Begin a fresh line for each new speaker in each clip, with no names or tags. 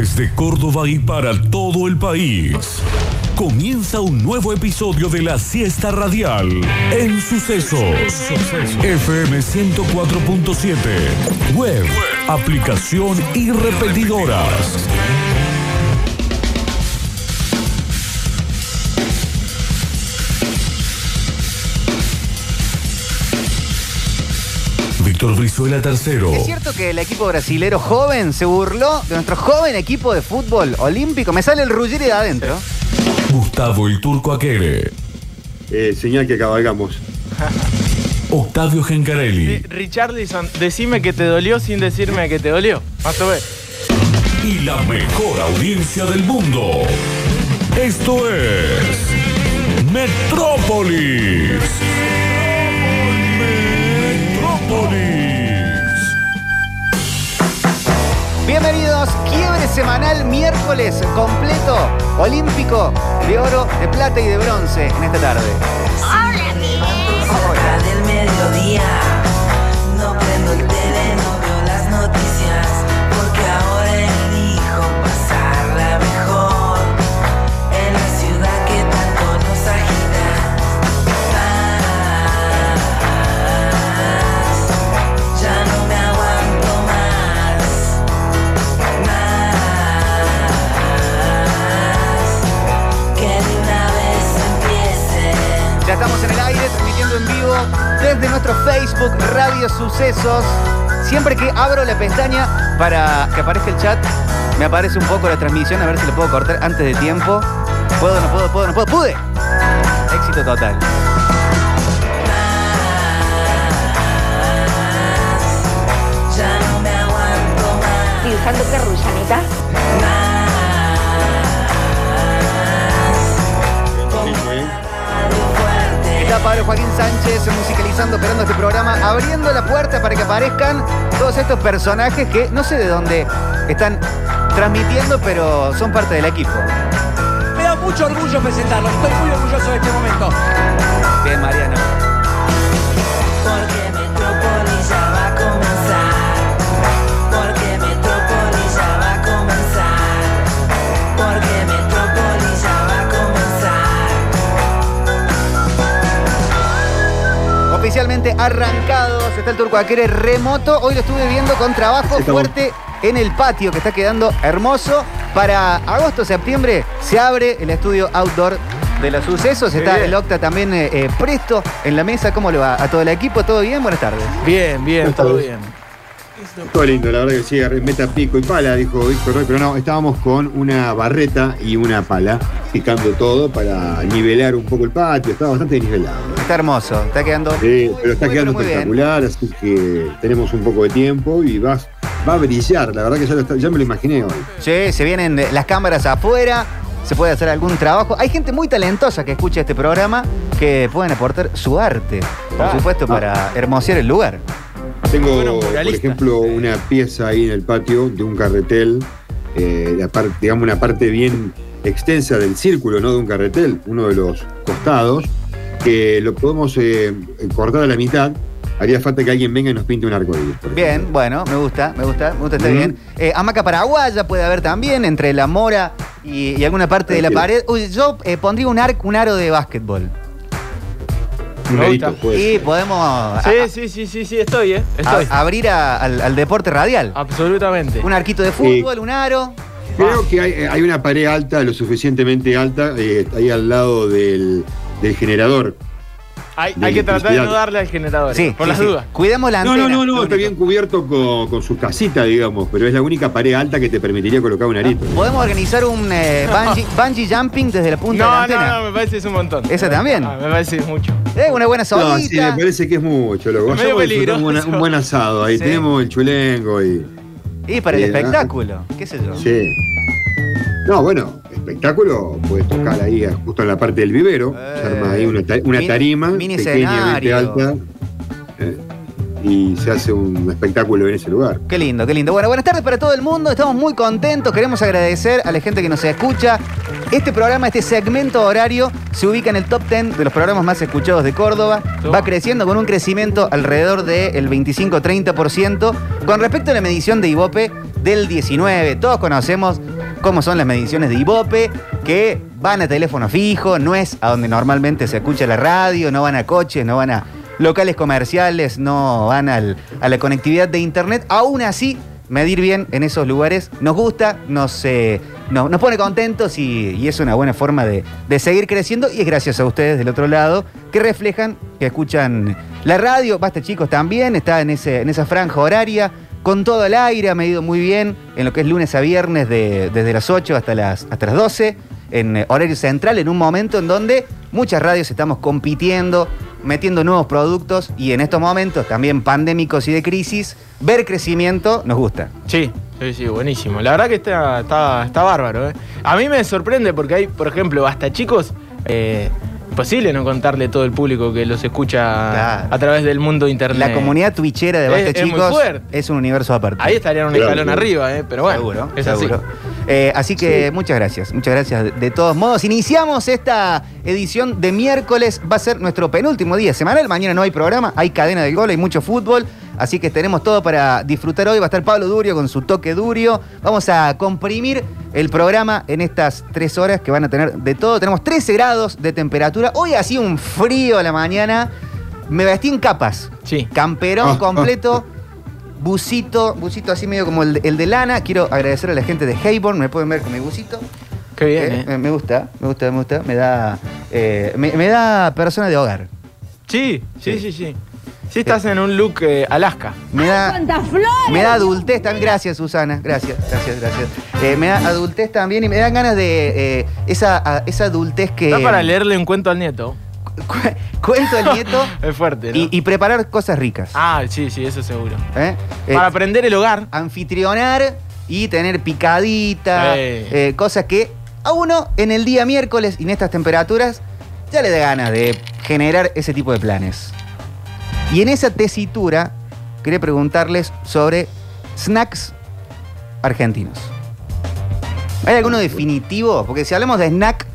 Desde Córdoba y para todo el país. Comienza un nuevo episodio de la siesta radial en Sucesos. FM 104.7. Web, aplicación y repetidoras. Víctor Brizuela tercero.
¿Es cierto que el equipo brasilero joven se burló de nuestro joven equipo de fútbol olímpico? Me sale el Ruggeri de adentro.
Gustavo el Turco Aquere.
Eh, señal que cabalgamos.
Octavio Gencarelli.
Richarlison, decime que te dolió sin decirme que te dolió. Más o menos.
y la mejor audiencia del mundo. Esto es. Metrópolis.
Bienvenidos, quiebre semanal miércoles completo, olímpico, de oro, de plata y de bronce en esta tarde. Para que aparezca el chat, me aparece un poco la transmisión, a ver si lo puedo cortar antes de tiempo. ¿Puedo, no puedo, puedo, no puedo? ¡Pude! Éxito total.
Ya no me más.
Pablo Joaquín Sánchez musicalizando, operando este programa, abriendo la puerta para que aparezcan todos estos personajes que no sé de dónde están transmitiendo, pero son parte del equipo.
Me da mucho orgullo presentarlo. Estoy muy orgulloso de este momento.
Bien, Mariano.
Porque Metrópolis
Oficialmente arrancados, está el Turco Aquere remoto. Hoy lo estuve viendo con trabajo
Sí,
fuerte en el patio, que está quedando hermoso. Para agosto, septiembre, se abre el estudio outdoor de los sucesos. Está
bien.
el Octa también eh, eh, presto en la mesa. ¿Cómo le va a todo el equipo? ¿Todo bien? Buenas tardes.
Bien, bien, todo
bien. Todo lindo, la verdad que sí, meta pico y pala, dijo Víctor Roy, pero no, estábamos con una barreta y una pala, picando todo para nivelar un poco el patio, estaba bastante nivelado.
Está hermoso, está quedando.
Sí, pero está
muy,
quedando
muy bien.
espectacular, así que tenemos un poco de tiempo y vas, va a brillar, la verdad que ya, lo está- ya me lo imaginé hoy.
Sí, se vienen las cámaras afuera, se puede hacer algún trabajo. Hay gente muy talentosa que escucha este programa que pueden aportar su arte, por
Ah.
supuesto, para hermosear el lugar.
Tengo,
Bueno,
por ejemplo, una pieza ahí en el patio de un carretel, eh, la digamos una parte bien extensa del círculo, ¿no? De un carretel, uno de los costados, que lo podemos eh, cortar a la mitad. Haría falta que alguien venga y nos pinte un arco
Bien, bueno, me gusta, me gusta, me gusta, está
Ujú.
bien. Eh, hamaca paraguaya puede haber también, entre la mora y, y alguna parte de la pared. Uy, yo eh, pondría un arco, un aro de básquetbol. Y podemos a-
Sí, sí, sí, sí, sí, estoy, ¿eh?
a-
Estoy.
abrir a- al, al deporte radial.
Absolutamente.
Un arquito de fútbol, un aro.
Creo que hay, hay una pared alta, lo suficientemente alta, eh, ahí al lado del, del generador.
Hay,
de
hay que tratar de no darle al generador.
Sí,
por
sí,
las
sí.
dudas.
Cuidemos la
No,
antena.
no, no,
lo
no, está bien cubierto con, con su casita, digamos, pero es la única pared alta que te permitiría colocar un arito.
Podemos organizar un eh, bungee, bungee jumping desde la punta de la
No,
antena.
no, no, me parece que es un montón.
¿Esa también?
Ah, me parece que es mucho.
Eh, una buena
No, sí, me parece que es mucho, loco.
Medio
a disfrutar un, buen-
peligroso.
un buen asado. Ahí
Sí.
tenemos el chulengo y.
y para el
¿no?
espectáculo, qué sé yo.
Sí. No, bueno, espectáculo, puedes tocar ahí justo en la parte del vivero.
Eh.
se arma ahí una, ta- una
Mini-
tarima
mini
pequeñamente
escenario.
alta. eh, y se hace un espectáculo en ese lugar.
Qué lindo, qué lindo. Bueno, buenas tardes para todo el mundo. Estamos muy contentos. Queremos agradecer a la gente que nos escucha. Este programa, este segmento horario, se ubica en el top 10 de los programas más escuchados de Córdoba. Va creciendo con un crecimiento alrededor del 25-30%. Con respecto a la medición de Ibope, del 19. Todos conocemos cómo son las mediciones de Ibope, que van a teléfono fijo, no es a donde normalmente se escucha la radio, no van a coches, no van a locales comerciales, no van al- a la conectividad de internet. Aún así, medir bien en esos lugares nos gusta, nos, eh, no- nos pone contentos y, y es una buena forma de, de seguir creciendo. Y es gracias a ustedes del otro lado que reflejan, que escuchan la radio. Basta chicos también, está en, ese, en esa franja horaria. Con todo el aire, ha medido muy bien en lo que es lunes a viernes, de- desde las 8 hasta las, hasta las 12, en eh, horario central, en un momento en donde muchas radios estamos compitiendo, metiendo nuevos productos y en estos momentos también pandémicos y de crisis, ver crecimiento nos gusta.
Sí, sí, sí, buenísimo. La verdad que está, está, está bárbaro. ¿eh? A mí me sorprende porque hay, por ejemplo, hasta chicos, eh, imposible no contarle todo el público que los escucha
Claro.
a través del mundo internet.
La comunidad twitchera de
Es-
Basta
es muy
Chicos
fuerte.
es un universo aparte.
Ahí estarían un escalón
claro.
arriba, ¿eh? pero bueno,
seguro,
es
seguro.
así.
Eh, así que muchas gracias, muchas gracias. De, de todos modos, iniciamos esta edición de miércoles. Va a ser nuestro penúltimo día semanal. Mañana no hay programa, hay cadena del gol, hay mucho fútbol. Así que tenemos todo para disfrutar hoy. Va a estar Pablo Durio con su toque Durio. Vamos a comprimir el programa en estas tres horas que van a tener de todo. Tenemos 13 grados de temperatura. Hoy ha sido un frío a la mañana. Me vestí en capas.
Sí.
Camperón completo. Busito, busito así medio como el, de- el de lana. Quiero agradecer a la gente de Hayborn. Me pueden ver con mi busito.
Qué bien,
Eh,
¿eh?
me- Me gusta, me gusta, me gusta. Me da, eh, me, me da persona de hogar.
Sí, sí,
Sí.
sí, sí. Sí estás en un look eh, Alaska.
Me da,
¡Cuántas flores!
me da adultez también. Gracias, Susana. Gracias, gracias, gracias. Eh, me da adultez también y me dan ganas de eh, esa, a- esa adultez que.
Está para leerle un cuento al nieto.
cu- cuento al nieto
Es fuerte, ¿no?
y, y preparar cosas ricas.
Ah, sí, sí, eso seguro.
¿eh? Eh,
Para aprender el hogar.
anfitrionar y tener picadita,
Sí.
eh, cosas que a uno en el día miércoles y en estas temperaturas ya le da ganas de generar ese tipo de planes. Y en esa tesitura quería preguntarles sobre snacks argentinos. ¿Hay alguno definitivo? Porque si hablamos de snack,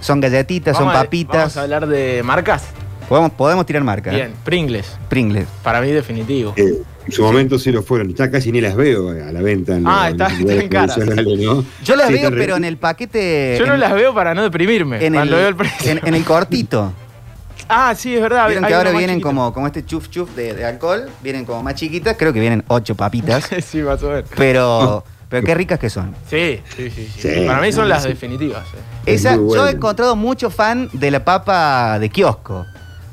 son galletitas, son
Vamos
papitas.
Vamos a hablar de marcas.
Podemos, podemos tirar marca. ¿eh?
Bien, Pringles.
Pringles.
Para mí definitivo.
Eh, en su momento sí lo fueron. Ya casi ni las veo a la venta. En
Ah, está-
en
en
¿no?
Yo las
Sí,
veo, pero en el paquete.
Yo no las veo para no deprimirme
en
cuando
el,
veo el precio.
en, en el cortito.
Ah, sí, es verdad.
Vieron que ahora vienen como, como este chuf chuf de, de alcohol, vienen como más chiquitas, creo que vienen ocho papitas,
sí, más o menos.
pero, pero qué ricas que son.
Sí, sí, sí. sí.
Sí,
para mí son
no,
las
sí.
definitivas. eh.
Es
Esa, yo he encontrado mucho fan de la papa de kiosco,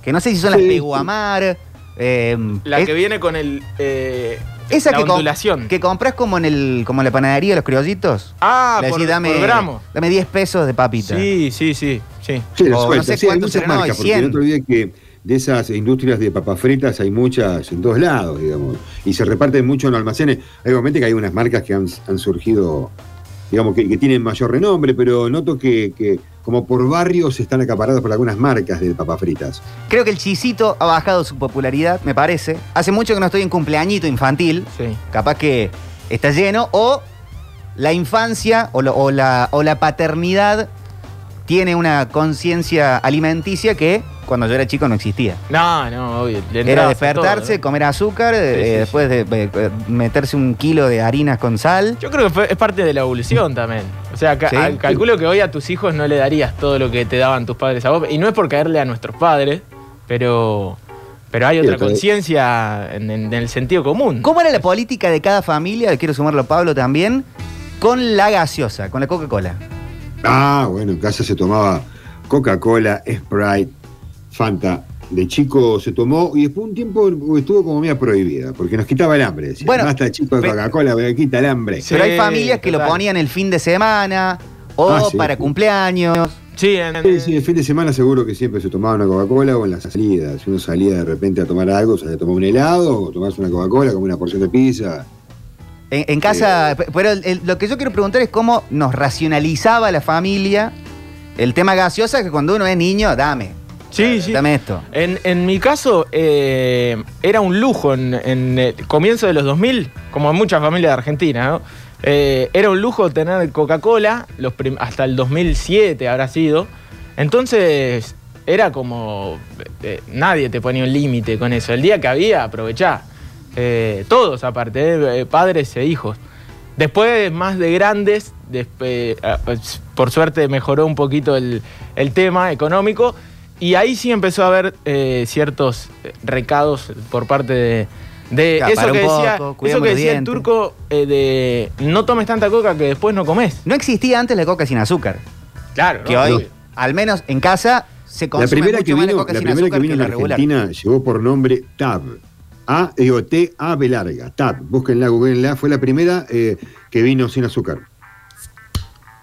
que no sé si son
Sí,
las peguamar. eh,
La
es-
que viene con el. eh,
esa
la
que, com-
ondulación.
que compras como en el como en la panadería de los criollitos.
Ah,
Le
por,
decís, dame,
por gramo.
dame 10 pesos de papita.
Sí, sí, sí, sí.
No sé
Sí, hay
cuántos
muchas
serán hoy,
marcas, porque
100.
no te olvides que de esas industrias de papas fritas hay muchas en todos lados, digamos. Y se reparten mucho en almacenes. Hay obviamente que hay unas marcas que han, han surgido, digamos, que, que tienen mayor renombre, pero noto que, que como por barrios están acaparados por algunas marcas de papas fritas.
Creo que el chisito ha bajado su popularidad, me parece. Hace mucho que no estoy en cumpleañito infantil.
Sí.
capaz que está lleno, o la infancia o, lo- o la, o la paternidad tiene una conciencia alimenticia que cuando yo era chico no existía.
No, no, obvio.
Era despertarse,
todo, ¿no?
comer azúcar, eh,
Sí, sí,
después de eh, meterse un kilo de harinas con sal.
Yo creo que fue- es parte de la evolución también. O sea, ca-
Sí.
calculo que hoy a tus hijos no le darías todo lo que te daban tus padres a vos. Y no es por caerle a nuestros padres, pero, pero hay otra conciencia en, en- en el sentido común.
¿Cómo era la política de cada familia? Quiero sumarlo a Pablo también. Con la gaseosa, con la Coca-Cola.
Ah, bueno, en casa se tomaba Coca-Cola, Sprite, Fanta. De chico se tomó y después un tiempo estuvo como media prohibida, porque nos quitaba el hambre. Decía,
Bueno,
basta chico de Coca-Cola, me quita el hambre.
Sí,
Pero hay familias que lo ponían el fin de semana o
Ah, sí,
para
sí.
cumpleaños.
Sí, en-
Sí, sí, el fin de semana seguro que siempre se tomaba una Coca-Cola o en las salidas. Si uno salía de repente a tomar algo, salía a tomar un helado o tomarse una Coca-Cola como una porción de pizza.
En, en casa, pe- pero el- el- lo que yo quiero preguntar es cómo nos racionalizaba la familia el tema gaseosa, que cuando uno es niño, dame,
sí, sí.
dame esto.
En, en mi caso, eh, era un lujo en, en el comienzo de los 2000, como en muchas familias de Argentina, ¿no? Eh, era un lujo tener Coca-Cola, hasta el 2007 habrá sido. Entonces, era como. eh, nadie te ponía un límite con eso. El día que había, aprovechá. Eh, todos, aparte, eh, padres e hijos. Después, más de grandes, pues, por suerte mejoró un poquito el, el tema económico. Y ahí sí empezó a haber eh, ciertos eh, recados por parte de, de
Claro,
eso que decía,
poco,
eso que decía el turco eh, de no tomes tanta coca que después no comes.
No existía antes la coca sin azúcar.
Claro,
Que hoy, al menos en casa, se
La
consume
primera
mucho
que
más
vino,
la coca
la
sin
primera
azúcar
que vino en
la regular.
Argentina llevó por nombre TAB. A, digo, T, A, B larga. TAB. Búsquenla, googleenla. Fue la primera eh, que vino sin azúcar.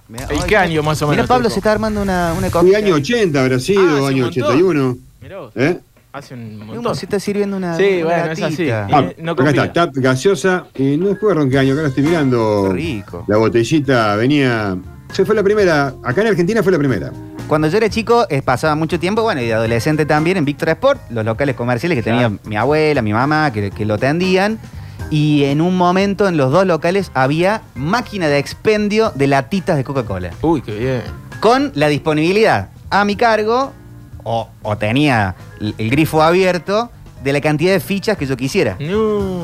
¿Y qué año más o
Mira,
menos?
Pablo
Turco?
se está armando una, una
Fue año 80, habrá
Ah,
sido,
un
año
montón.
81.
Mirá vos,
¿Eh?
hace un
Mira
montón.
se está sirviendo una.
Sí,
una
bueno, es así.
Ah,
no
acá está, TAB gaseosa. Y no recuerdo en qué año, acá lo estoy mirando.
Qué rico.
La botellita venía. Se fue la primera. Acá en Argentina fue la primera.
Cuando yo era chico, eh, pasaba mucho tiempo, bueno, y de adolescente también, en Victor Sport, los locales comerciales que tenía
Claro.
mi abuela, mi mamá, que, que lo atendían. Y en un momento, en los dos locales, había máquina de expendio de latitas de Coca-Cola.
Uy, qué bien.
Con la disponibilidad a mi cargo, o, o tenía el, el grifo abierto, de la cantidad de fichas que yo quisiera.
No.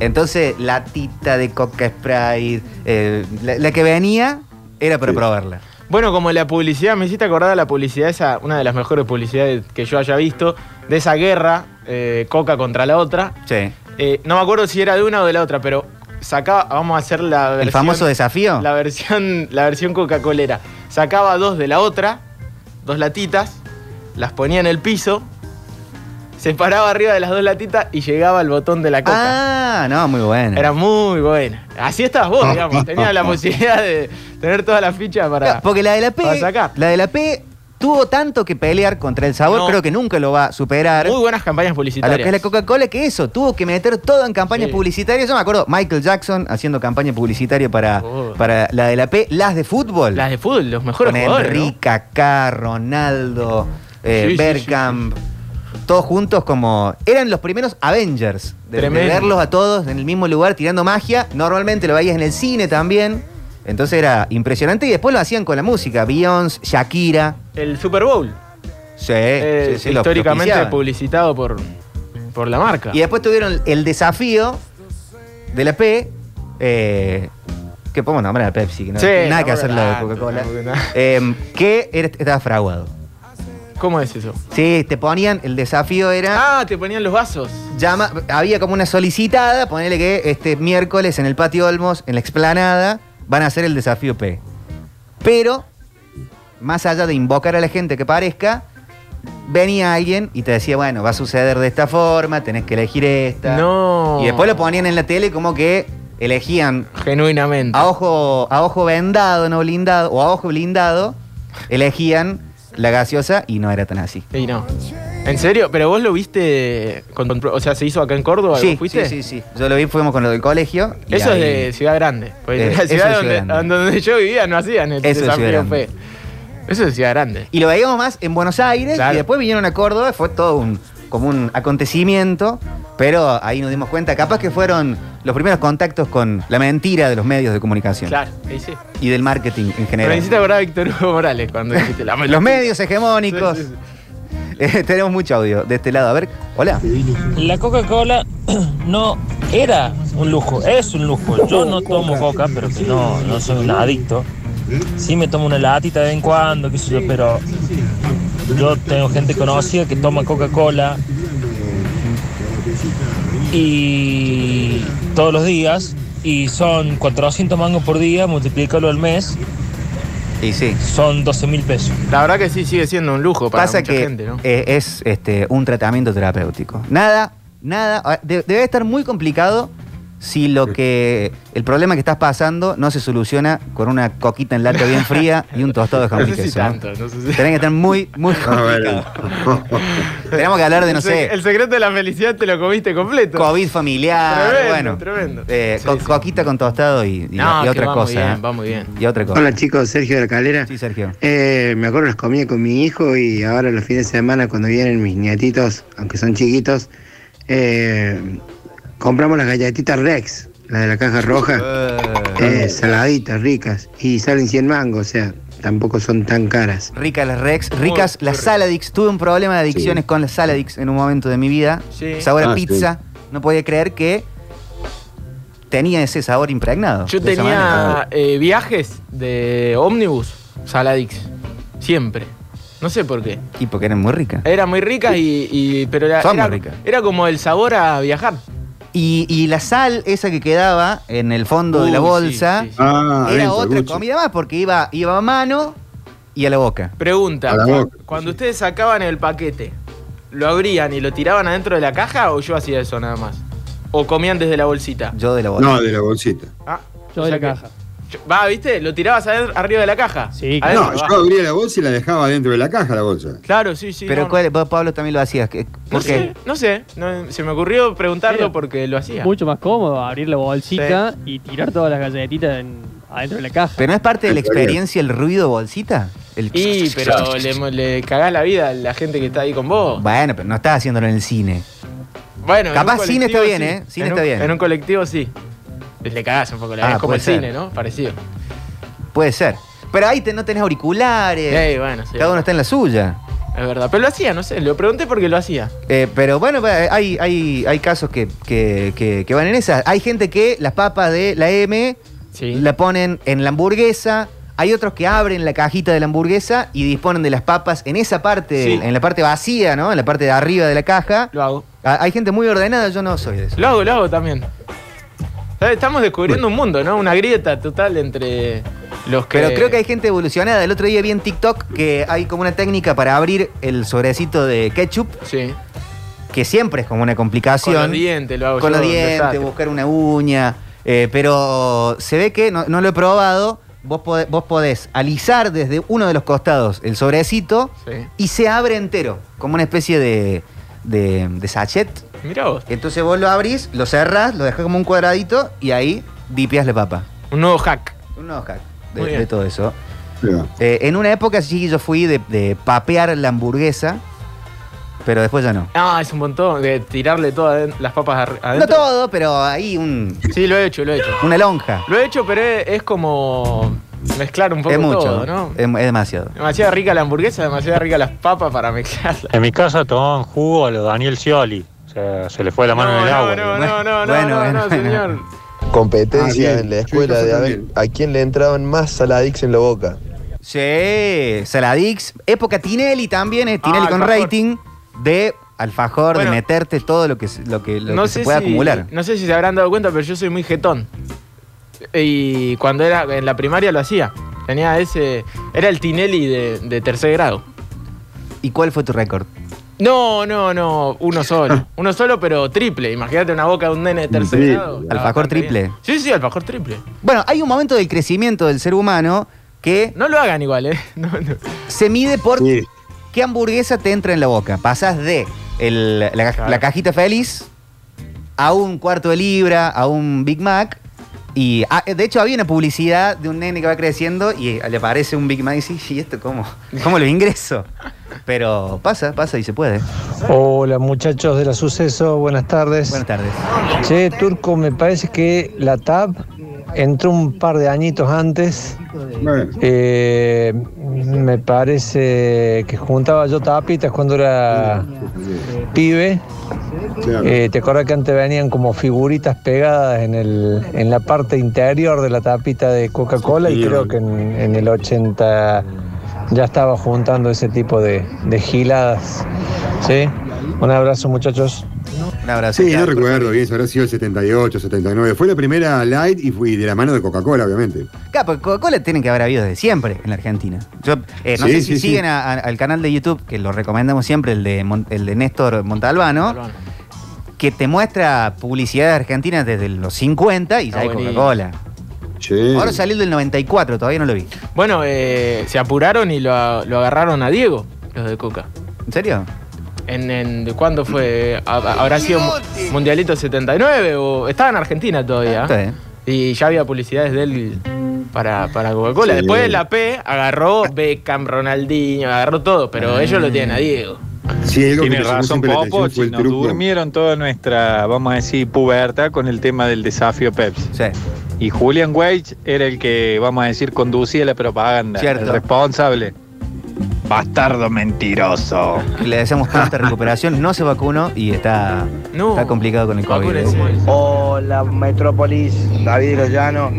Entonces, latita de Coca Sprite, eh, la, la que venía era para
Sí.
probarla.
Bueno, como la publicidad, me hiciste acordar de la publicidad, esa, una de las mejores publicidades que yo haya visto, de esa guerra, eh, Coca contra la otra.
Sí.
Eh, no me acuerdo si era de una o de la otra, pero sacaba, vamos a hacer la versión.
El famoso desafío.
La versión, la versión Coca-Colera. Sacaba dos de la otra, dos latitas, las ponía en el piso, se paraba arriba de las dos latitas y llegaba al botón de la coca.
Ah, no, muy bueno.
Era muy buena. Así estabas vos, digamos. Tenías la posibilidad de tener todas las fichas para.
Porque la de la P,
para sacar.
la de la P tuvo tanto que pelear contra el sabor,
No.
creo que nunca lo va a superar.
Muy buenas campañas
A lo
publicitarias.
que es la Coca-Cola, que eso, tuvo que meter todo en campañas
Sí.
publicitarias. Yo me acuerdo, Michael Jackson haciendo campaña publicitaria para,
Oh.
para la de la P, las de fútbol.
Las de fútbol, los mejores
con
jugadores. ¿no?
Henry, Kaká, Ronaldo, eh,
Sí, sí,
Bergkamp, todos juntos como... Eran los primeros Avengers, de, de verlos a todos en el mismo lugar tirando magia. Normalmente lo veías en el cine también. Entonces era impresionante y después lo hacían con la música. Beyoncé, Shakira.
El Super Bowl.
Sí,
eh,
sí, sí, lo- lo
históricamente publicitado por, por la marca.
Y después tuvieron el desafío de la P, eh, que podemos nombrar a Pepsi, que no
Sí,
nada que
no,
hacer la de Coca-Cola, eh, que era- estaba fraguado.
¿Cómo es eso?
Sí, te ponían, el desafío era,
Ah, te ponían los vasos.
llama, había como una solicitada, ponele que este miércoles en el Patio Olmos, en la explanada, van a hacer el desafío P. Pero, más allá de invocar a la gente que parezca, venía alguien y te decía, bueno, va a suceder de esta forma, tenés que elegir esta.
No.
Y después lo ponían en la tele como que elegían
Genuinamente.
a ojo, a ojo vendado, no blindado, o a ojo blindado, elegían la gaseosa y no era tan así.
Y no. ¿En serio? ¿Pero vos lo viste? con- con- o sea, ¿se hizo acá en Córdoba?
Sí,
¿Vos fuiste?
sí, sí, sí. Yo lo vi, fuimos con lo del colegio. y
Eso
ahí-
es de Ciudad Grande. Porque
Eh,
en
eso
la
es
ciudad
Ciudad
donde,
Grande.
donde yo vivía no hacían el
Eso es Ciudad
desafío
Grande.
P. Eso es Ciudad Grande.
Y lo veíamos más en Buenos Aires
Claro.
y después vinieron a Córdoba, fue todo un, como un acontecimiento, pero ahí nos dimos cuenta, capaz que fueron los primeros contactos con la mentira de los medios de comunicación
Claro, ahí sí.
y del marketing en
Pero
general.
necesito acordar a Víctor Hugo Morales cuando dijiste la
Los medios hegemónicos.
Sí, sí,
Eh, tenemos mucho audio de este lado. A ver, hola.
La Coca-Cola no era un lujo, es un lujo. Yo no tomo coca, pero que no, no soy un adicto. Sí me tomo una latita de vez en cuando, qué sé yo, pero yo tengo gente conocida que toma Coca-Cola y todos los días y son 400 mangos por día, multiplícalo al mes,
Y sí.
son 12 mil pesos.
La verdad que sí, sigue siendo un lujo para
Pasa
mucha
que
gente, ¿no?
eh, es este, un tratamiento terapéutico. Nada, nada. ah, de- debe estar muy complicado si lo que. El problema que estás pasando no se soluciona con una coquita en lata bien fría y un tostado de jamón
sé si.
¿no?
tanto, no sé si-
Tenés que estar muy, muy complicado. Tenemos que hablar de, no sé,
el secreto de la felicidad te lo comiste completo.
COVID familiar,
Tremendo,
bueno.
tremendo.
eh,
Sí,
co-
sí.
Coquita con tostado y, y-
No,
y
que
otra
va muy
cosa.
bien,
¿eh?
va muy bien.
Y otra cosa.
Hola chicos, Sergio de la Calera.
Sí, Sergio.
Eh, me acuerdo las comía con mi hijo y ahora los fines de semana cuando vienen mis nietitos, aunque son chiquitos, eh, compramos las galletitas Rex, las de la caja roja, eh, saladitas, ricas, y salen 100 mangos, o sea, tampoco son tan caras.
Ricas las Rex, ricas
Muy
las. Saladix. Tuve un problema de adicciones
Sí.
con las Saladix en un momento de mi vida.
Sí.
Sabor a
Ah,
pizza. No podía creer que tenía ese sabor impregnado.
Yo tenía eh, viajes de ómnibus Saladix. Siempre. No sé por qué.
Y porque eran muy ricas.
Era muy rica y, y- pero era,
Son
era,
muy ricas.
era como el sabor a viajar.
Y, y la sal, esa que quedaba en el fondo de la bolsa,
sí, sí, sí.
Ah,
era otra comida más porque iba, iba a mano y a la boca.
Pregunta,
la boca,
cuando
sí.
ustedes sacaban el paquete, ¿lo abrían y lo tiraban adentro de la caja o yo hacía eso nada más? ¿O comían desde la bolsita?
Yo de la bolsa.
No, de la bolsita.
Ah,
Yo
o
de la
que-
caja.
Va, ¿viste? Lo tirabas arriba de la caja.
Sí,
Adentro,
No,
va.
yo abría la bolsa y la dejaba dentro de la caja, la bolsa.
Claro, sí, sí.
Pero
no,
¿cuál- vos, Pablo también lo hacías. ¿Qué-
No
¿Por
sé,
qué?
no sé. no- se me ocurrió preguntarlo
Sí.
porque lo hacía.
Mucho más cómodo abrir la bolsita y tirar todas las galletitas en- adentro de la caja.
¿Pero no es parte de la experiencia el ruido bolsita? El
Y, pero le, le cagás la vida a la gente que está ahí con vos.
Bueno, pero no estás haciéndolo en el cine.
Bueno, en
Capaz
un
cine está bien,
sí.
¿eh? Cine
En un-
está bien.
En un colectivo sí. Le cagás un poco la
Ah,
vida. Es como el
ser.
cine, ¿no? Parecido.
Puede ser. Pero ahí te, no tenés auriculares.
Ey, bueno, sí.
Cada uno está en la suya.
Es verdad. Pero lo hacía, no sé. Lo pregunté porque lo hacía.
Eh, pero bueno, hay, hay, hay casos que, que, que- que van en esas. Hay gente que las papas de la M
Sí.
la ponen en la hamburguesa. Hay otros que abren la cajita de la hamburguesa y disponen de las papas en esa parte,
Sí.
en la parte vacía, ¿no? En la parte de arriba de la caja.
Lo hago.
Ah, Hay gente muy ordenada, yo no soy de eso.
Lo hago, lo hago también. Estamos descubriendo un mundo, ¿no? Una grieta total entre los que.
Pero creo que hay gente evolucionada. El otro día vi en TikTok que hay como una técnica para abrir el sobrecito de ketchup,
Sí.
que siempre es como una
Con
complicación.
los dientes lo hago
Con
yo,
los dientes, buscar una uña. eh, pero se ve que, no, no lo he probado, vos podés, vos podés alisar desde uno de los costados el sobrecito
Sí.
y se abre entero, como una especie de, de, de sachet.
Mirá vos.
Entonces vos lo abrís, lo cerrás, lo dejás como un cuadradito y ahí dipias la papa.
Un nuevo hack.
Un nuevo hack de,
Muy bien.
de todo eso. Eh, en una época sí yo fui de, de papear la hamburguesa, pero después ya no.
Ah, es un montón de tirarle todas las papas ar-
No
adentro.
todo, pero ahí un,
Sí, lo he hecho, lo he hecho.
una lonja.
Lo he hecho, pero es, es como mezclar un poco
Es mucho,
todo, ¿no?
es, es demasiado.
Demasiado rica la hamburguesa, demasiado rica las papas para mezclarla.
En mi casa tomaban jugo a lo Daniel Scioli. Sea, se le fue la mano
no,
en el
no,
agua.
no, no, no,
Bueno,
no,
bueno,
no,
bueno.
señor.
Competencia
Ah,
en la escuela de a ver a quién le entraban más saladix en la boca.
Sí, Saladix. Época Tinelli también, eh, Tinelli
Ah,
con rating de alfajor,
Bueno,
de meterte todo lo que, se- lo que, lo
no
que
sé
se pueda
si,
acumular.
No sé si se habrán dado cuenta, pero yo soy muy jetón. Y cuando era en la primaria lo hacía. Tenía ese. Era el Tinelli de, de tercer grado.
¿Y cuál fue tu récord?
No, no, no, uno solo. Uno solo, pero triple. Imagínate una boca de un nene de tercer
Triple.
grado.
¿Alfajor triple?
bien. Sí, sí, alfajor triple.
Bueno, hay un momento del crecimiento del ser humano que
No lo hagan igual, ¿eh? No, no.
se mide por
Sí.
qué hamburguesa te entra en la boca. Pasás de el- la,
Claro.
la cajita feliz a un cuarto de libra, a un Big Mac. Y ah, de hecho había una publicidad de un nene que va creciendo y le aparece un Big Mac y dice, ¿y esto cómo? ¿Cómo lo ingreso? Pero pasa, pasa y se puede.
Hola muchachos de la suceso, buenas tardes.
Buenas tardes.
Che, Turco, me parece que la TAP entró un par de añitos antes. Eh, me parece que juntaba yo tapitas cuando era pibe. Eh, ¿Te acuerdas que antes venían como figuritas pegadas en, el, en la parte interior de la tapita de Coca-Cola? Y creo que en, en el 80 ya estaba juntando ese tipo de, de giladas. ¿Sí? Un abrazo muchachos.
Un abrazo.
Sí, no recuerdo bien, eso habrá sido el 78, 79. Fue la primera light y fui de la mano de Coca-Cola, obviamente.
Claro, porque Coca-Cola tienen que haber habido desde siempre en la Argentina. Yo eh, no
Sí,
sé si
sí, sí.
siguen a- a- al canal de YouTube, que lo recomendamos siempre, el de, Mon- el de Néstor Montalbano,
Albano.
que te muestra publicidad argentina desde los 50 y ya hay
buenísimo.
Coca-Cola.
Sí.
Ahora salió el del 94, todavía no lo vi.
Bueno, eh, se apuraron y lo, lo agarraron a Diego, los de Coca.
¿En serio?
En, en- ¿Cuándo fue? ¿Ha- ¿Habrá sido mu- Mundialito 79 o estaba en Argentina todavía?
Está bien.
Y ya había publicidades de él para, para Coca-Cola.
Sí.
Después la P agarró Beckham, Ronaldinho, agarró todo, pero
Ah.
ellos lo tienen a Diego.
Sí, algo que
Tiene
me llamó
razón
siempre la atención
Popochi,
fue el
nos
truco.
durmieron toda nuestra, vamos a decir, pubertad con el tema del desafío Pepsi.
Sí.
Y Julian Wage era el que, vamos a decir, conducía la propaganda,
Cierto.
el responsable.
Bastardo mentiroso.
Le deseamos pronta recuperación. No se vacunó y está, está complicado con el COVID. ¿eh?
Hola, Metrópolis, David Llanos.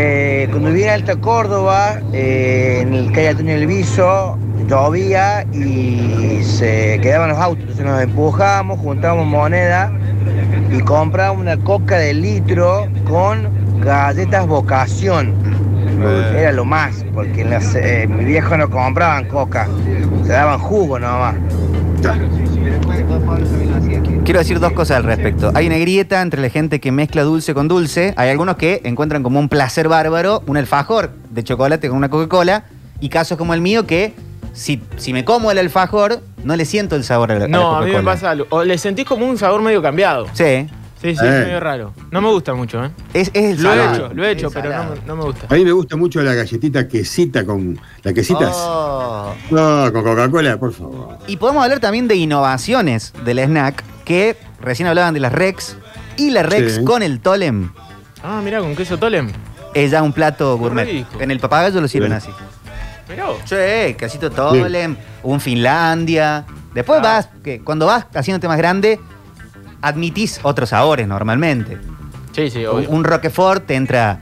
Eh, cuando vivía en Alta Córdoba, eh, en el calle Antonio del Viso, llovía y se quedaban los autos. Entonces nos empujamos, juntábamos moneda y comprábamos una coca de litro con galletas vocación. Era lo más, porque en las, eh, mi viejo no compraban coca, se daban jugo nomás.
Quiero decir dos cosas al respecto. Hay una grieta entre la gente que mezcla dulce con dulce. Hay algunos que encuentran como un placer bárbaro un alfajor de chocolate con una Coca-Cola. Y casos como el mío que si, si me como el alfajor, no le siento el sabor a la, a la
No, a mí me
Coca-Cola.
pasa algo. O le sentís como un sabor medio cambiado.
Sí.
Sí, sí,
Eh.
es medio raro. No me gusta mucho, ¿eh?
Es, es
Lo he hecho, lo he hecho,
Es
pero no, no me gusta.
A mí me gusta mucho la galletita quesita con. ¿La quesitas?
Oh.
No, con Coca-Cola, por favor.
Y podemos hablar también de innovaciones del snack, que recién hablaban de las Rex. Y la Rex
Sí.
con el Tolem
Ah, mirá, con queso tolem.
es ya un plato gourmet. En el papagayo lo sirven
Sí.
así.
Mirá.
Sí, casito Tolem, un Finlandia. Después vas, que cuando vas haciéndote más grande, admitís otros sabores normalmente.
Sí, sí, obvio.
Un Roquefort te entra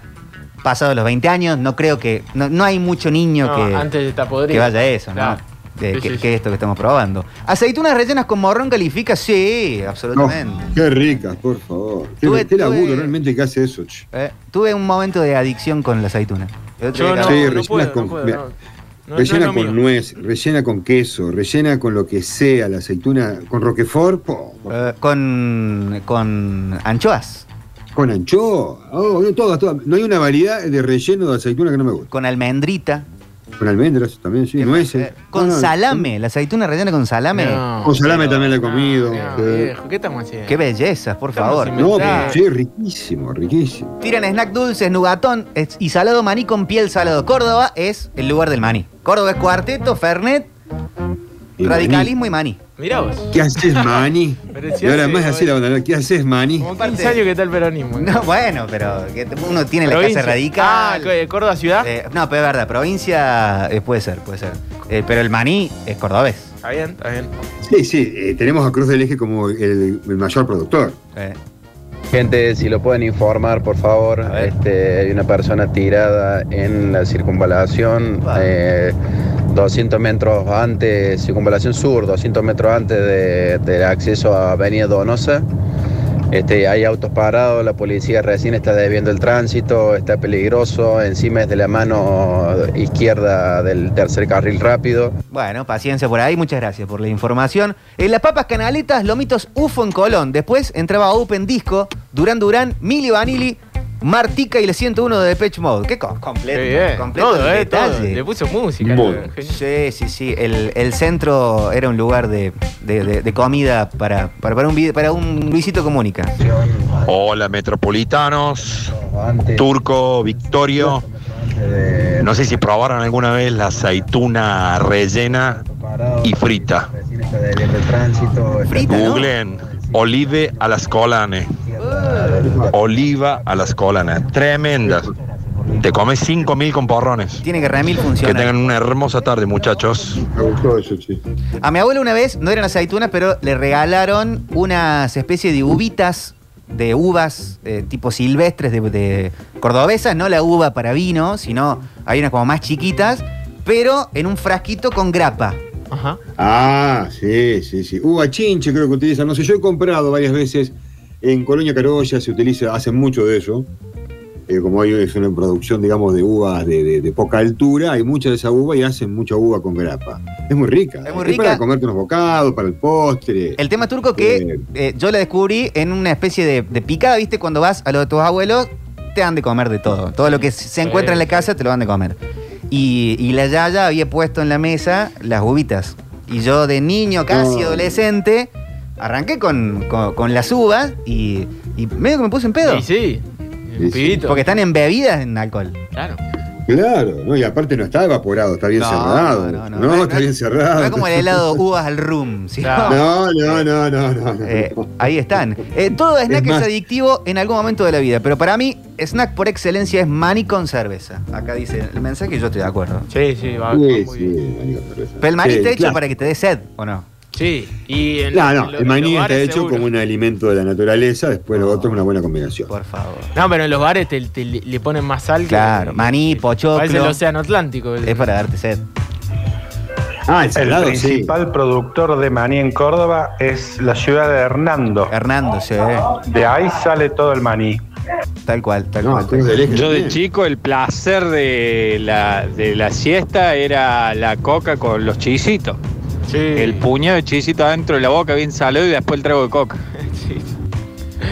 pasado los 20 años, no creo que. No, no hay mucho niño
No,
que,
antes está podrido.
que vaya a eso,
Claro.
¿no? De-
Sí,
que,
sí,
que esto que estamos probando. ¿Aceitunas rellenas con morrón califica? Sí,
No,
absolutamente.
qué ricas, por favor. Qué,
Tuve-
qué laburo
tuve-
realmente que hace eso. che.
Eh, tuve un momento de adicción con la aceituna.
Yo no,
Sí,
no puedo,
con-
no puedo, no. No- no
rellena con
mío.
nuez, rellena con queso, rellena con lo que sea, la aceituna, con roquefort, po,
eh, con, con anchoas,
con anchoa, oh, no, todas, todas. No hay una variedad de relleno de aceituna que no me guste.
con almendrita,
Con almendras también, sí, nueces.
eh, con
No, no,
salame. La aceituna rellena con salame.
No,
Con salame también la he comido.
viejo, ¿qué estamos haciendo?
Qué belleza, por favor.
No, pero sí, riquísimo, riquísimo.
Tiran snack dulces, nugatón es- y salado maní con piel salado. Córdoba es el lugar del maní. Córdoba es cuarteto, fernet,
Y
radicalismo y maní.
Mirá vos.
¿Qué haces, Mani?
Pero si
y ahora
hace-
más así la bandera. ¿Qué haces, Mani?
Como 15 años que está el peronismo.
No, bueno, pero que uno tiene la
Provincia.
casa radical.
Ah, ¿qué, ¿Córdoba ciudad?
Eh, no, pero es verdad, provincia eh, puede ser, puede ser. Eh, pero el maní es cordobés.
Está bien, está bien.
Sí, sí, eh, tenemos a Cruz del Eje como el, el mayor productor.
Eh,
Gente, si lo pueden informar, por favor. Este, hay una persona tirada en la circunvalación. Eh, 200 metros antes, circunvalación sur, 200 metros antes de- del acceso a Avenida Donosa. Este, hay autos parados, la policía recién está desviando el tránsito, está peligroso, encima es de la mano izquierda del tercer carril rápido.
bueno, paciencia por ahí, muchas gracias por la información. En las papas canaletas, lomitos UFO en Colón. Después entraba Open Disco, Durán Durán, Mili Vanilli, Martica y el 101 de Depeche Mode. Qué co- completo.
Qué bien.
completo
Todo,
el
eh, todo.
detalle.
Le puso música.
Sí, sí, sí. El, el centro era un lugar de, de- de- de comida para, para, para un, para un Luisito Comunica.
Hola metropolitanos, Turco, Victorio. No sé si probaron alguna vez la aceituna rellena y frita.
El
Frita, ¿no?
Googleen olive a las colane. Oliva a las colane. Tremendas. Te comes 5000 con porrones.
Tiene que remil
Que
funcionar.
tengan una hermosa tarde, muchachos.
Me gustó eso, sí.
A mi abuelo una vez, no eran aceitunas, pero le regalaron unas especies de uvitas, de uvas eh, tipo silvestres de, de cordobesas, no la uva para vino, sino hay unas como más chiquitas, pero en un frasquito con grapa.
Ajá.
Ah, sí, sí, sí. Uva chinche creo que utilizan. No sé, yo he comprado varias veces en Colonia Carolla, se utiliza, hacen mucho de eso. Eh, como hay es una producción, digamos, de uvas de, de- de poca altura, hay mucha de esa uva y hacen mucha uva con grapa. Es muy rica.
Es muy rica.
para comerte unos bocados, para el postre.
El tema turco que
Eh.
eh, yo la descubrí en una especie de, de picada, ¿viste? Cuando vas a lo de tus abuelos, te dan de comer de todo. Todo lo que se encuentra en la casa te lo dan de comer. Y, y la Yaya había puesto en la mesa las uvitas. Y yo de niño, casi
Oh.
adolescente, arranqué con, con- con las uvas y, y medio que me puse en pedo.
Sí, sí.
Sí, sí.
Pibito.
Porque están embebidas en alcohol.
Claro.
Claro, no, y aparte no está evaporado, está bien
No,
cerrado.
no,
No,
no, no.
está bien cerrado.
No es como el helado uvas al rum. ¿sí?
No, no, no, no, no. no.
Eh, ahí están. Eh, todo snack es,
más-
adictivo en algún momento de la vida, pero para mí, snack por excelencia es maní con cerveza. Acá dice el mensaje y yo estoy de acuerdo.
Sí, sí, va, va
Sí,
muy
sí,
bien.
maní con cerveza.
Pero el maní
Sí,
está hecho
claro.
para que te dé sed, ¿o no?
Sí, y en,
No, no, el maní está hecho
seguro.
como un alimento de la naturaleza, después lo otro es una buena combinación.
Por favor.
No, pero en los bares te, te- le ponen más sal que-
Claro, maní,
Parece el
pochoclo.
océano Atlántico. el-
Es para darte sed.
Ah, el
El
salado, sí.
principal productor de maní en Córdoba es la ciudad de Hernando.
Hernando, sí.
De ahí sale todo el maní.
Tal cual, tal
No,
cual.
tú del eje
Yo de
también.
chico el placer de la, de la siesta era la coca con los chisitos.
Sí.
El puñado de chisito adentro de la boca bien salado y después el trago de coca.
Sí.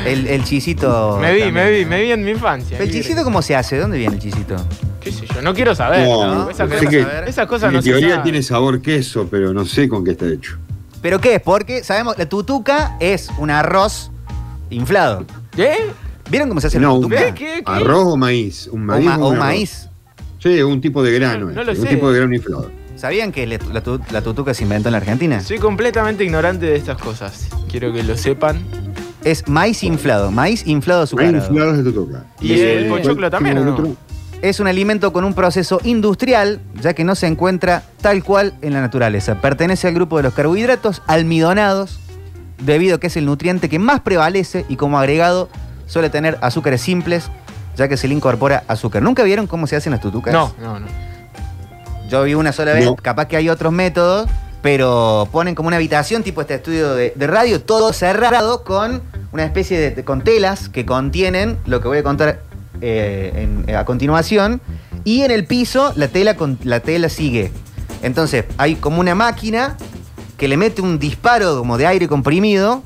El, el chisito.
Me vi,
también.
me vi, me vi en mi infancia.
¿El chisito cómo se hace? ¿De dónde viene el chisito?
¿Qué sé yo? No quiero saber.
No,
¿no? Esas,
sé
cosas,
que
esas cosas
en
no se
teoría tiene sabor queso, pero no sé con qué está hecho.
¿Pero qué es? Porque sabemos, la tutuca es un arroz inflado.
¿Eh?
¿Vieron cómo se hace la
No, un
tutuca?
¿Qué? ¿Qué? ¿Qué?
arroz o maíz. Un
O,
maíz
ma-
o un arroz.
maíz.
Sí, un tipo de grano.
No, lo
un
sé.
tipo de grano inflado.
¿Sabían que la, tu- la tutuca se inventó en la Argentina?
Soy completamente ignorante de estas cosas. Quiero que lo sepan.
Es maíz inflado, maíz inflado
Maíz
azucarado.
inflado es de tutuca.
¿Y el pochoclo también o no?
Es un alimento con un proceso industrial, ya que no se encuentra tal cual en la naturaleza. Pertenece al grupo de los carbohidratos almidonados, debido a que es el nutriente que más prevalece y como agregado suele tener azúcares simples, ya que se le incorpora azúcar. ¿Nunca vieron cómo se hacen las tutucas?
No, no, no.
Yo vi una sola vez,
No.
capaz que hay otros métodos, pero ponen como una habitación, tipo este estudio de, de radio, todo cerrado con una especie de, de- con telas que contienen lo que voy a contar eh, en- a continuación. Y en el piso la tela, con, la tela sigue. Entonces hay como una máquina que le mete un disparo como de aire comprimido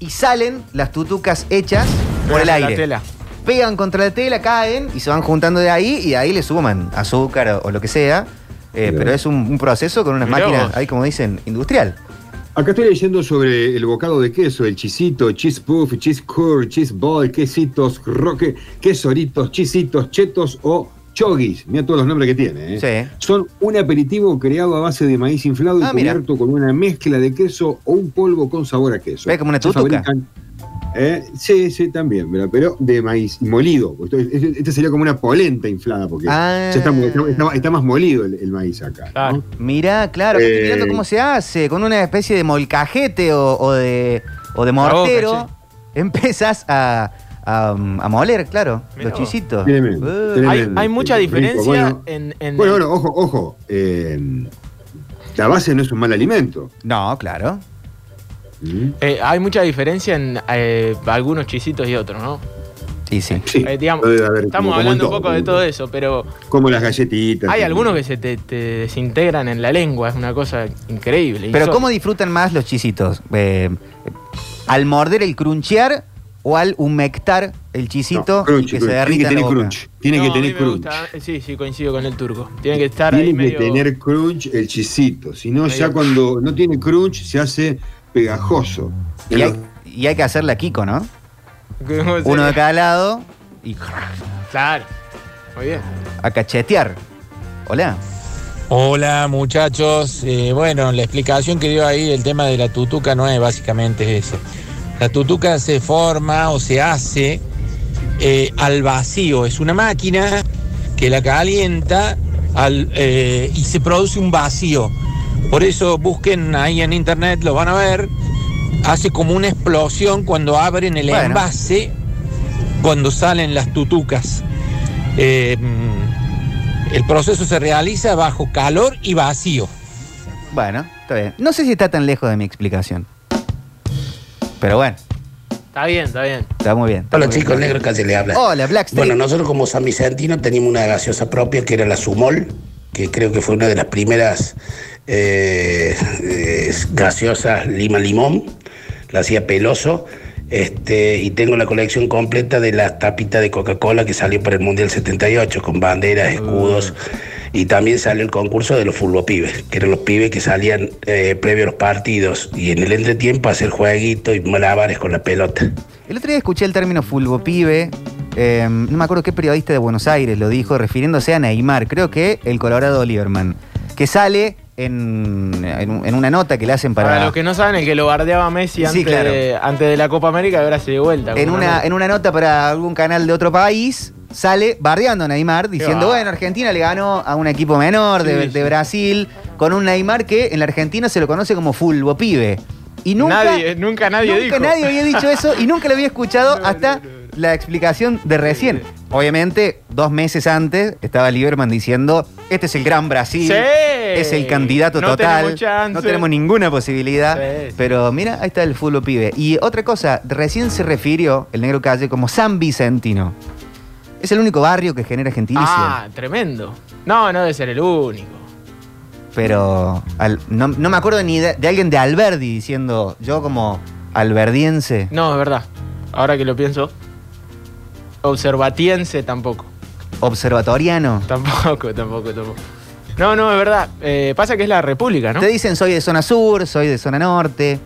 y salen las tutucas hechas por el
La
aire
tela.
pegan contra la tela, caen y se van juntando de ahí y de ahí le suman azúcar o, o lo que sea. Eh, pero es un, un proceso con unas
Mirá
máquinas,
vos.
ahí como dicen, industrial.
Acá estoy leyendo sobre el bocado de queso, el chisito, cheese puff, cheese curd, cheese ball, quesitos, roque, quesoritos, chisitos, chetos o chogis. Mira todos los nombres que tiene. ¿eh?
Sí.
Son un aperitivo creado a base de maíz inflado
Ah,
y
mira.
cubierto con una mezcla de queso o un polvo con sabor a queso.
Ve como una
Se
tutuca.
fabrican- ¿eh? Sí, sí, también, ¿verdad? pero de maíz molido. Esto- Este sería como una polenta inflada porque
Ah.
ya está, está- está- está más molido el, el maíz acá. ¿no?
Claro.
Mirá, claro, estoy
Eh.
mirando cómo se hace, con una especie de molcajete o, o de, o de mortero.
boca,
empezás a, a, a moler, claro,
Mirá
los chisitos.
Tremendo,
Uh,
tremendo.
Hay, hay mucha diferencia
bueno.
en, en-
Bueno, bueno, ojo, ojo. eh, la base no es un mal alimento.
No, claro.
¿Mm?
eh, hay mucha diferencia en eh, algunos chisitos y otros, ¿no?
Sí, sí.
Sí,
Eh, digamos,
debe haber,
estamos
como- como en
hablando un poco de todo eso, pero
Como las galletitas.
hay algunos que se te, te desintegran en la lengua, es una cosa increíble.
Pero. ¿cómo disfrutan más los chisitos? Eh, ¿Al morder el crunchear o al humectar el chisito
No, crunch,
y que
crunch.
se derrita
Tiene que tener
boca?
crunch. Tiene
No,
que tener crunch.
gusta- sí, sí, coincido con el turco. Tiene que estar ahí
Tiene
medio...
que tener crunch el chisito. Si no, ya cuando no tiene crunch se hace pegajoso.
Y hay, y hay que hacerle a Kiko, ¿no?
¿Cómo
Uno de cada lado y
Claro. Muy bien.
a cachetear. Hola.
Hola muchachos, Eh, bueno, la explicación que dio ahí el tema de la tutuca no es básicamente ese. La tutuca se forma o se hace eh, al vacío, es una máquina que la calienta al, eh, y se produce un vacío. Por eso busquen ahí en internet, lo van a ver, hace como una explosión cuando abren el
Bueno.
envase, cuando salen las tutucas. Eh, el proceso se realiza bajo calor y vacío.
Bueno, está bien. No sé si está tan lejos de mi explicación. Pero bueno,
Está bien, está bien.
está muy bien. está
Hola
muy bien.
chicos, el negro casi le habla.
Hola, Blackstreet.
Bueno, nosotros como San Vicentino teníamos una gaseosa propia que era la Sumol, que creo que fue una de las primeras eh, gaseosas lima limón, la hacía Peloso, este, y tengo la colección completa de las tapitas de Coca-Cola que salió para el Mundial 78 con banderas, escudos, y también salió el concurso de los fulbopibes, que eran los pibes que salían eh, previo a los partidos y en el entretiempo hacer jueguitos y malabares con la pelota.
El otro día escuché el término fulbo pibe eh, no me acuerdo qué periodista de Buenos Aires lo dijo, refiriéndose a Neymar, creo que el Colorado Lieberman, que sale en, en un- en una nota que le hacen
Para,
para...
los que no saben, el que lo bardeaba Messi
Sí,
antes,
claro.
de, antes de la Copa América, ahora se dio vuelta.
en, una, en una nota para algún canal de otro país, sale bardeando a Neymar, diciendo, bueno, Argentina le ganó a un equipo menor de,
Sí,
de
sí.
Brasil, con un Neymar que en la Argentina se lo conoce como fulbo pibe. Y nunca,
Nadie- nunca nadie
nunca
dijo.
nadie había dicho eso y nunca lo había escuchado hasta la explicación de recién. Obviamente, dos meses antes estaba Lieberman diciendo, este es el gran Brasil,
Sí.
es el candidato
No
total,
tenemos
no tenemos ninguna posibilidad.
Sí, sí.
Pero mira, ahí está el fulbo pibe. Y otra cosa, recién se refirió el negro calle como San Vicentino. Es el único barrio que genera gentilicio.
Ah, tremendo. No, no debe ser el único.
Pero al- no, no me acuerdo ni de, de alguien de Alberdi diciendo, yo como alberdiense.
No, es verdad. Ahora que lo pienso. Observatiense tampoco.
Observatoriano.
Tampoco, tampoco, tampoco. No, no, es verdad. Eh, pasa que es la República, ¿no?
Te dicen soy de zona sur, soy de zona norte,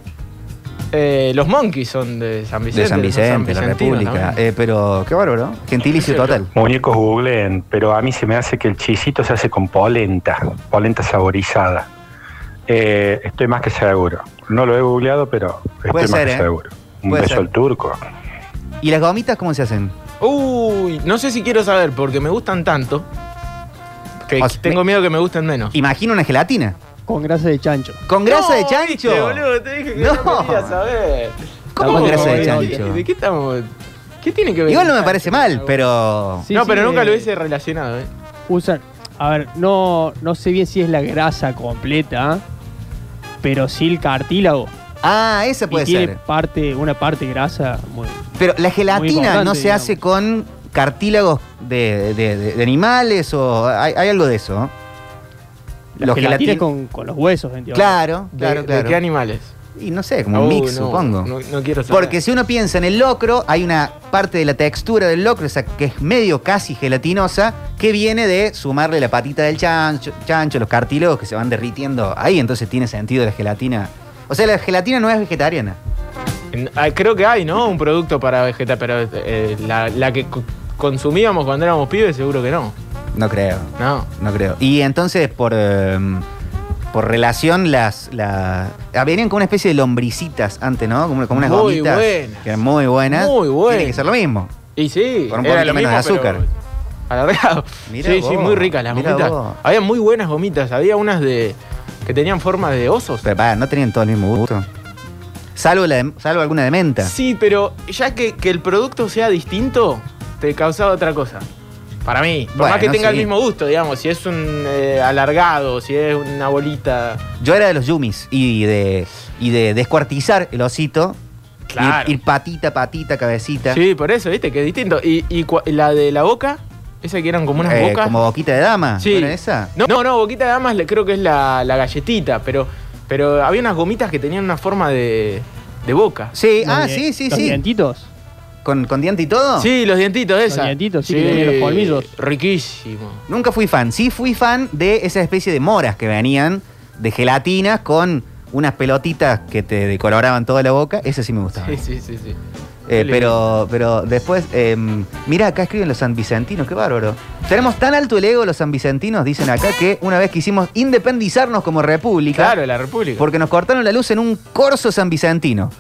Eh, los Monkeys son de San Vicente.
de San Vicente, la República. Eh, pero qué bárbaro, gentilicio total.
Muñecos googleen, pero a mí se me hace que el chisito se hace con polenta, polenta saborizada. Eh, estoy más que seguro. No lo he googleado, pero estoy
Puede
más
ser,
que
¿eh?
seguro. Un
Puede
beso
ser.
al turco.
¿Y las gomitas cómo se hacen?
Uy, no sé si quiero saber porque me gustan tanto que
O sea,
tengo miedo que me gusten menos.
Imagino una gelatina.
Con grasa de chancho.
¿Con grasa de chancho?
viste, boludo, te dije que no,
No.
quería saber.
¿Cómo con grasa de chancho?
¿De qué estamos? ¿Qué tiene que ver?
Igual no me parece mal, pero...
Sí,
no,
sí,
pero nunca
eh,
lo hubiese relacionado, ¿eh?
Usan. A ver, no, no sé bien si es la grasa completa, pero sí el cartílago.
Ah, esa
y
puede
tiene
ser.
parte, una parte grasa muy.
Pero la gelatina no se
digamos.
hace con cartílagos de, de- de- de animales o hay, hay algo de eso.
La
Los
gelatina
gelatin-
con, con los huesos, entiendo.
Claro,
¿De,
claro,
de
claro.
qué animales?
Y no sé, como un mix,
no,
supongo.
No, no quiero saber.
Porque si uno piensa en el locro, hay una parte de la textura del locro, esa que es medio casi gelatinosa, que viene de sumarle la patita del chancho, chancho, los cartílagos que se van derritiendo ahí, entonces tiene sentido la gelatina. O sea, la gelatina no es vegetariana.
Ah, Creo que hay, ¿no? Un producto para vegetal, pero eh, la, la que co- consumíamos cuando éramos pibes, seguro que no.
No creo.
No.
No creo. Y entonces, por, eh, por relación, las, la, ah, venían con una especie de lombricitas antes, ¿no? Como, como unas
Muy
gomitas.
buenas.
Que eran muy buenas.
Muy buenas.
Tiene que ser lo mismo.
Y sí,
Con un poquito
lo
menos
mismo,
de azúcar.
Alargado.
Mirá
sí, sí, muy ricas las gomitas.
vos.
Había muy buenas gomitas. Había unas de que tenían forma de osos.
Pero pará, no tenían todo el mismo gusto. Salvo, la de- salvo alguna de menta.
Sí, pero ya que, que el producto sea distinto, te causaba otra cosa. Para mí. Por
Bueno,
más que tenga
sí.
el mismo gusto, digamos. Si es un eh, alargado, si es una bolita.
Yo era de los yumis y de, y de descuartizar el osito.
Claro.
Ir, ir patita, patita, cabecita.
Sí, por eso, viste, que es distinto. Y, la de la boca, esa que eran como unas
Eh,
bocas.
como boquita de dama.
Sí.
¿No era esa?
No, no, boquita de damas le- creo que es la, la galletita, pero, pero había unas gomitas que tenían una forma de, de boca.
Sí, ah, sí, sí,
los
sí.
dientitos.
¿Con, ¿Con diente y todo?
Sí, los dientitos de
Los
esa.
dientitos, sí, que tenían los colmillos.
Riquísimo.
Nunca fui fan. Sí fui fan de esa especie de moras que venían de gelatinas con unas pelotitas que te decoloraban toda la boca. Ese sí me gustaba.
Sí, sí, sí, sí.
Eh, pero, pero después, eh, mira, acá escriben los San Vicentinos, qué bárbaro. Tenemos tan alto el ego los San Vicentinos, dicen acá, que una vez quisimos independizarnos como república,
Claro, la República.
porque nos cortaron la luz en un corso San Vicentino.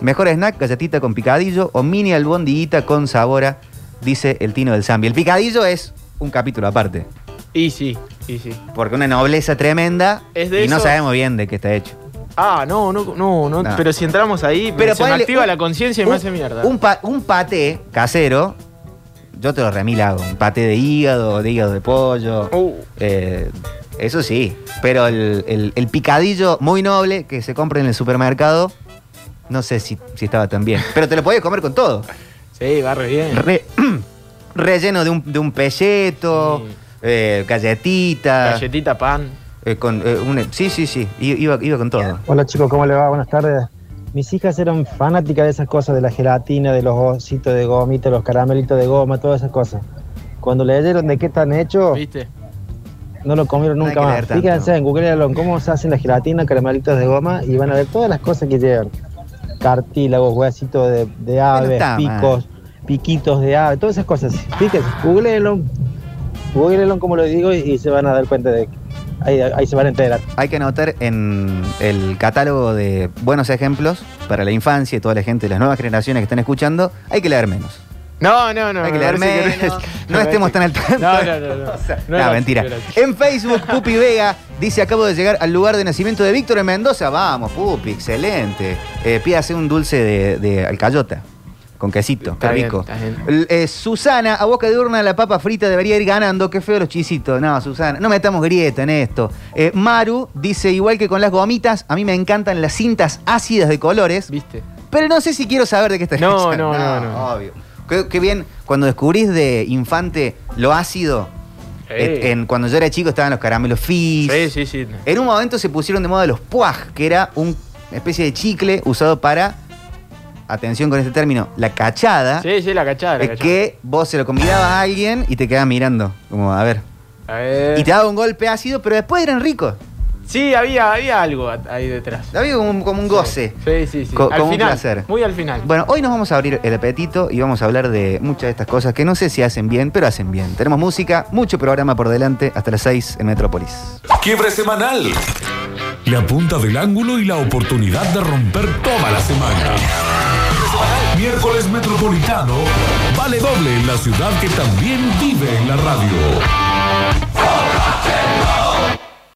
Mejor snack, galletita con picadillo o mini albondiguita con sabora, dice el Tino del Zambi. El picadillo es un capítulo aparte,
Y sí, y sí.
porque una nobleza tremenda
Es de
y no sabemos bien de qué está hecho.
Ah, no, no, no, no.
No.
Pero si entramos ahí,
Pero
se me
ponele
activa
un-
la conciencia y me hace mierda.
Un, pa- un paté casero, yo te lo remil hago. Un paté de hígado, de hígado de pollo.
Uh.
eh, eso sí. Pero el, el- el picadillo muy noble que se compra en el supermercado, no sé si, si estaba tan bien. Pero te lo podías comer con todo.
Sí, va re bien.
Re- relleno de un, de un pelleto, eh, galletita.
Galletita, pan.
Eh, con, eh, un- sí, sí, sí. Iba, iba con todo.
Hola chicos, ¿cómo le va? Buenas tardes. Mis hijas eran fanáticas de esas cosas, de la gelatina, de los ositos de gomita, los caramelitos de goma, todas esas cosas. Cuando leyeron de qué están hechos,
¿Viste?
no lo comieron nunca más. Fíjense en Google cómo se hacen la gelatina, caramelitos de goma y van a ver todas las cosas que llevan. Cartílagos, huesitos de, de aves,
está
picos, piquitos de ave, todas esas cosas. Fíjense, googleenlo, googleenlo como lo digo y, y se van a dar cuenta de que ahí, ahí se van a enterar.
Hay que anotar en el catálogo de buenos ejemplos para la infancia y toda la gente de las nuevas generaciones que están escuchando, hay que leer menos.
No, no, no.
Hay que leer
que
menos. No, estemos tan al tanto.
No, no, no. no.
O sea,
No
no,
era
mentira. En Facebook, Pupi Vega dice: Acabo de llegar al lugar de nacimiento de Víctor en Mendoza. Vamos, Pupi, excelente. Eh, pídase un dulce de, de alcayota. Con quesito,
Está
rico.
está
eh, Susana, a boca de urna la papa frita debería ir ganando. Qué feo los chisitos. No, Susana, no metamos grieta en esto. Eh, Maru dice: Igual que con las gomitas, a mí me encantan las cintas ácidas de colores.
¿Viste?
Pero no sé si quiero saber de qué estás
No,
escuchando.
no, no, no.
Obvio. Qué, qué bien, cuando descubrís de infante lo ácido,
Eh.
en- en- cuando yo era chico estaban los caramelos fizz.
Sí, sí, sí.
En un momento se pusieron de moda los puaj, que era un- una especie de chicle usado para, atención con este término, la cachada.
Sí, sí, la cachada, la
es
cachada.
que vos se lo convidabas a alguien y te quedaba mirando, como a ver.
A ver.
Y te daba un golpe ácido, pero después eran ricos.
Sí, había, había algo ahí detrás.
Había como, un- como un goce.
Sí, sí, sí.
Co-
al
como un
final.
placer.
Muy al final.
Bueno, hoy nos vamos a abrir el apetito y vamos a hablar de muchas de estas cosas que no sé si hacen bien, pero hacen bien. Tenemos música, mucho programa por delante, hasta las 6 en Metrópolis.
Quiebre semanal. La punta del ángulo y la oportunidad de romper toda la semana. Miércoles Metropolitano vale doble en la ciudad que también vive en la radio.